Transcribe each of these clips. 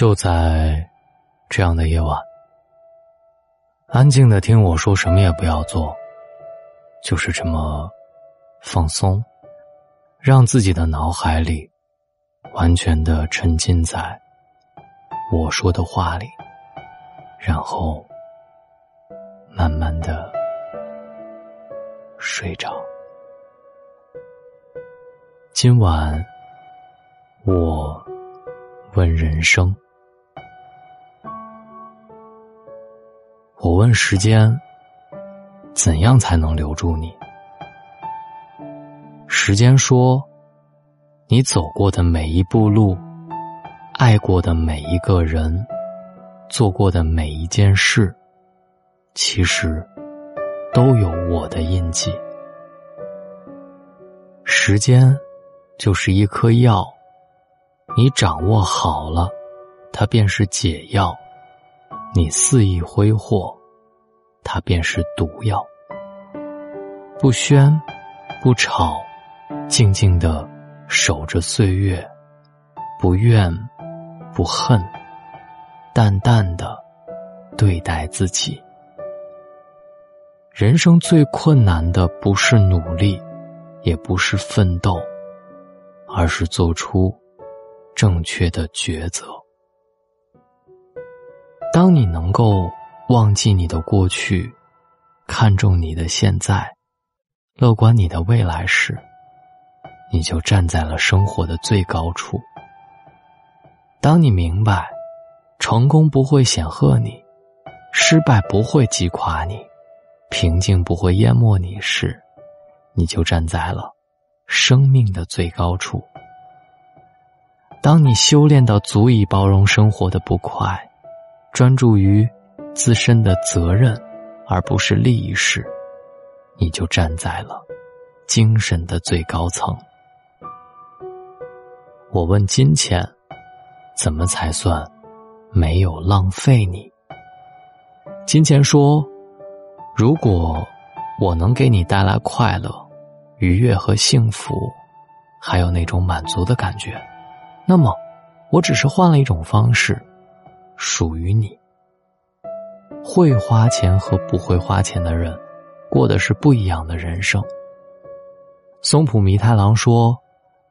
就在这样的夜晚，安静的听我说，什么也不要做，就是这么放松，让自己的脑海里完全的沉浸在我说的话里，然后慢慢的睡着。今晚我。问人生，问时间，怎样才能留住你？时间说，你走过的每一步路，爱过的每一个人，做过的每一件事，其实都有我的印记。时间就是一颗药。你掌握好了，它便是解药；你肆意挥霍，它便是毒药。不喧，不吵，静静的守着岁月，不怨，不恨，淡淡的对待自己。人生最困难的不是努力，也不是奋斗，而是做出。正确的抉择。当你能够忘记你的过去，看重你的现在，乐观你的未来时，你就站在了生活的最高处。当你明白，成功不会显赫你，失败不会击垮你，平静不会淹没你时，你就站在了生命的最高处。当你修炼到足以包容生活的不快，专注于自身的责任，而不是利益时，你就站在了精神的最高层。我问金钱，怎么才算没有浪费你？金钱说：“如果我能给你带来快乐、愉悦和幸福，还有那种满足的感觉。”那么，我只是换了一种方式，属于你。会花钱和不会花钱的人，过的是不一样的人生。松浦弥太郎说：“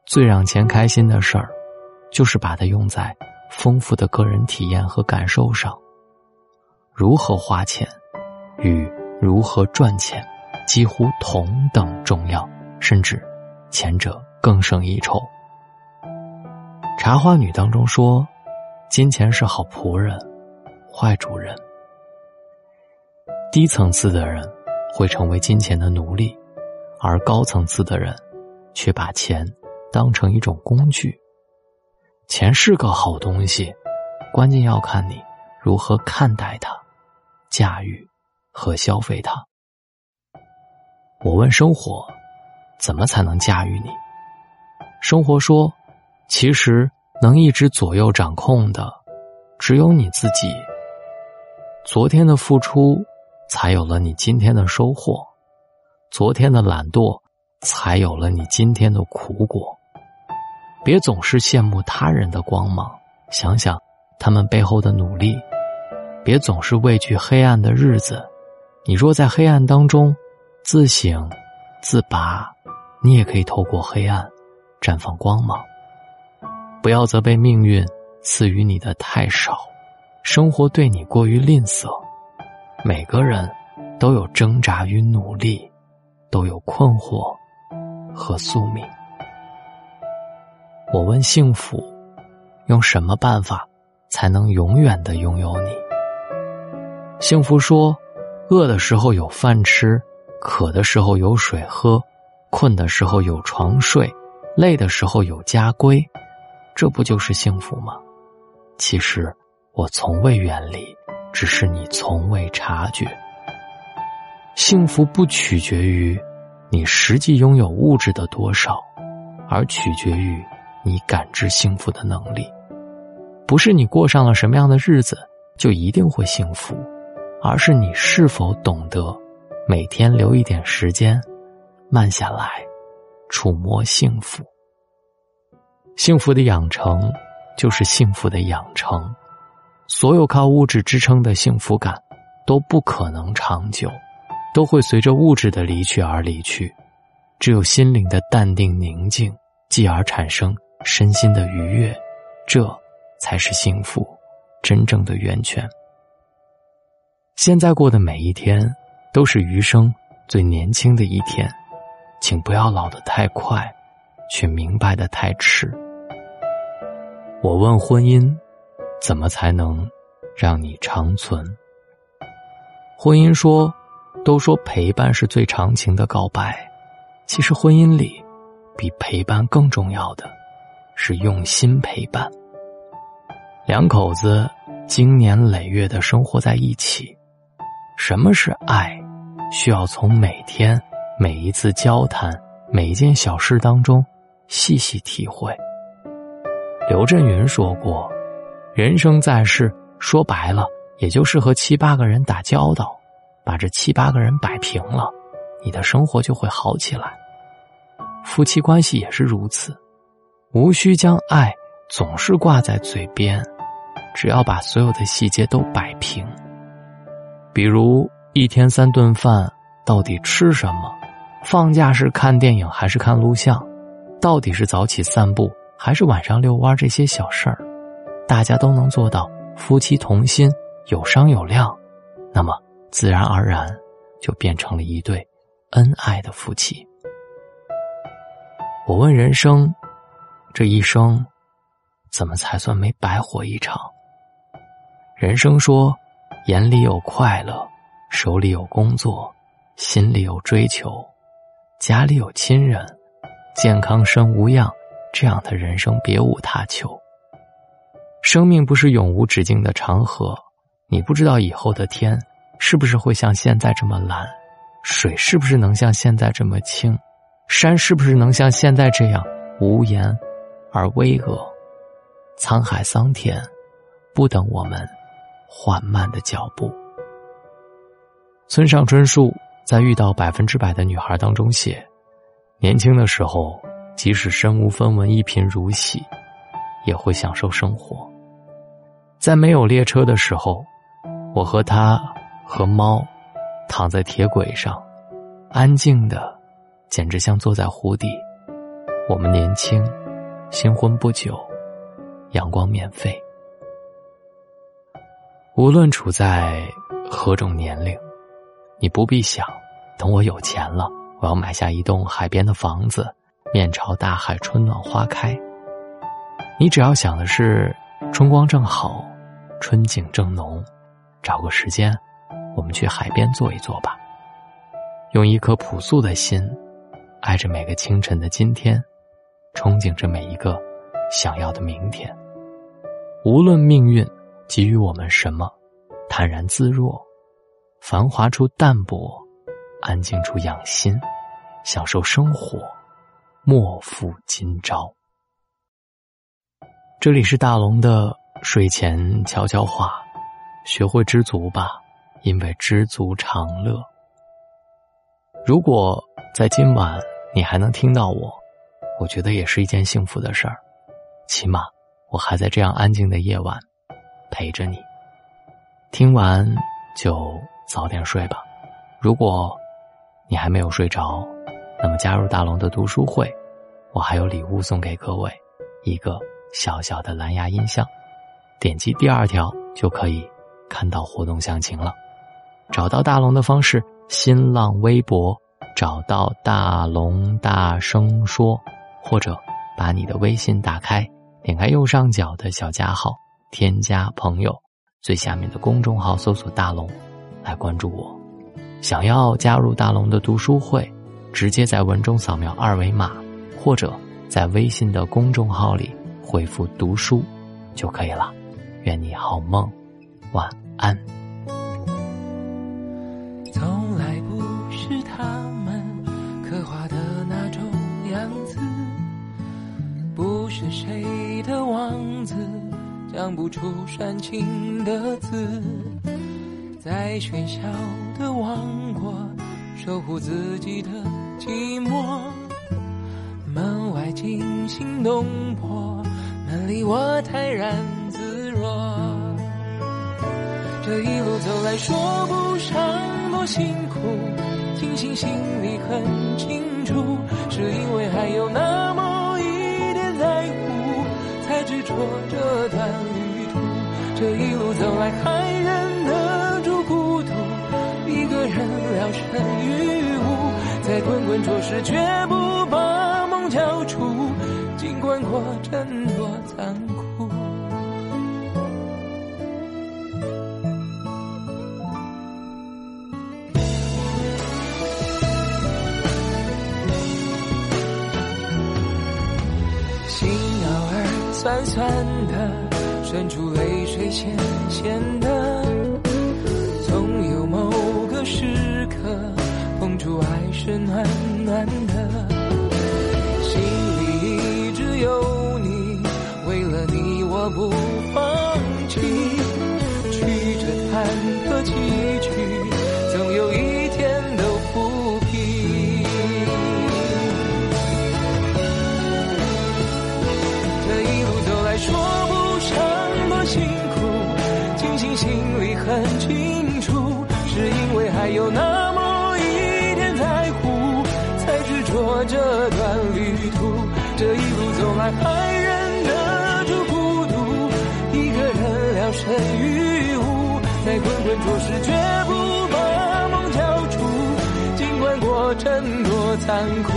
最让钱开心的事儿，就是把它用在丰富的个人体验和感受上。如何花钱，与如何赚钱，几乎同等重要，甚至前者更胜一筹。”茶花女当中说：“金钱是好仆人，坏主人。低层次的人会成为金钱的奴隶，而高层次的人却把钱当成一种工具。钱是个好东西，关键要看你如何看待它、驾驭和消费它。”我问生活：“怎么才能驾驭你？”生活说。其实能一直左右掌控的，只有你自己。昨天的付出，才有了你今天的收获；昨天的懒惰，才有了你今天的苦果。别总是羡慕他人的光芒，想想他们背后的努力；别总是畏惧黑暗的日子，你若在黑暗当中自省、自拔，你也可以透过黑暗绽放光芒。不要责备命运赐予你的太少，生活对你过于吝啬。每个人都有挣扎与努力，都有困惑和宿命。我问幸福，用什么办法才能永远的拥有你？幸福说：饿的时候有饭吃，渴的时候有水喝，困的时候有床睡，累的时候有家归。这不就是幸福吗？其实我从未远离，只是你从未察觉。幸福不取决于你实际拥有物质的多少，而取决于你感知幸福的能力。不是你过上了什么样的日子就一定会幸福，而是你是否懂得每天留一点时间，慢下来，触摸幸福。幸福的养成，就是幸福的养成。所有靠物质支撑的幸福感，都不可能长久，都会随着物质的离去而离去。只有心灵的淡定宁静，继而产生身心的愉悦，这才是幸福真正的源泉。现在过的每一天，都是余生最年轻的一天，请不要老得太快，却明白的太迟。我问婚姻，怎么才能让你长存？婚姻说，都说陪伴是最长情的告白，其实婚姻里，比陪伴更重要的，是用心陪伴。两口子经年累月的生活在一起，什么是爱？需要从每天、每一次交谈、每一件小事当中细细体会。刘震云说过：“人生在世，说白了，也就是和七八个人打交道，把这七八个人摆平了，你的生活就会好起来。夫妻关系也是如此，无需将爱总是挂在嘴边，只要把所有的细节都摆平。比如一天三顿饭到底吃什么，放假是看电影还是看录像，到底是早起散步。”还是晚上遛弯这些小事儿，大家都能做到夫妻同心，有商有量，那么自然而然就变成了一对恩爱的夫妻。我问人生，这一生怎么才算没白活一场？人生说，眼里有快乐，手里有工作，心里有追求，家里有亲人，健康身无恙。这样的人生别无他求。生命不是永无止境的长河，你不知道以后的天是不是会像现在这么蓝，水是不是能像现在这么清，山是不是能像现在这样无言而巍峨。沧海桑田，不等我们缓慢的脚步。村上春树在《遇到百分之百的女孩》当中写，年轻的时候。即使身无分文、一贫如洗，也会享受生活。在没有列车的时候，我和他和猫躺在铁轨上，安静的，简直像坐在湖底。我们年轻，新婚不久，阳光免费。无论处在何种年龄，你不必想，等我有钱了，我要买下一栋海边的房子。面朝大海，春暖花开。你只要想的是春光正好，春景正浓，找个时间，我们去海边坐一坐吧。用一颗朴素的心，爱着每个清晨的今天，憧憬着每一个想要的明天。无论命运给予我们什么，坦然自若，繁华处淡泊，安静处养心，享受生活。莫负今朝。这里是大龙的睡前悄悄话，学会知足吧，因为知足常乐。如果在今晚你还能听到我，我觉得也是一件幸福的事儿。起码我还在这样安静的夜晚陪着你。听完就早点睡吧。如果你还没有睡着。那么加入大龙的读书会，我还有礼物送给各位，一个小小的蓝牙音箱，点击第二条就可以看到活动详情了。找到大龙的方式：新浪微博找到大龙大声说，或者把你的微信打开，点开右上角的小加号，添加朋友，最下面的公众号搜索大龙，来关注我。想要加入大龙的读书会。直接在文中扫描二维码，或者在微信的公众号里回复“读书”就可以了。愿你好梦，晚安。从来不是他们刻画的那种样子，不是谁的王子讲不出煽情的字，在喧嚣的王国。守护自己的寂寞，门外惊心动魄，门里我泰然若。这一路走来，说不上多辛苦，庆幸心里很清楚，是因为还有那么一点在乎，才执着这段旅途。这一路走来，还忍得住孤独，一个人聊胜于无，在滚滚浊世，绝不把梦交出。尽管过程多残酸酸的，渗出泪水咸咸的，总有某个时刻，碰触爱是暖暖的。心里一直有你，为了你我不放弃。来，还忍得住孤独，一个人聊胜于无，在滚滚浊世，绝不把梦交出，尽管过程多残酷。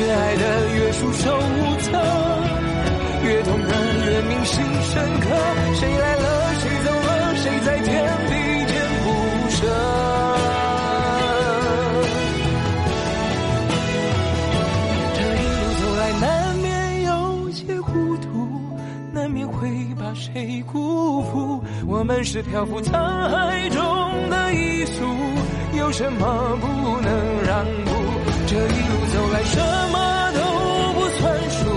越爱的越束手无策，越痛的越铭心深刻。谁来了，谁走了，谁在天谁辜负？我们是漂浮沧海中的一粟，有什么不能让步？这一路走来，什么都不算数。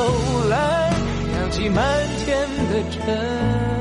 后来扬起漫天的尘。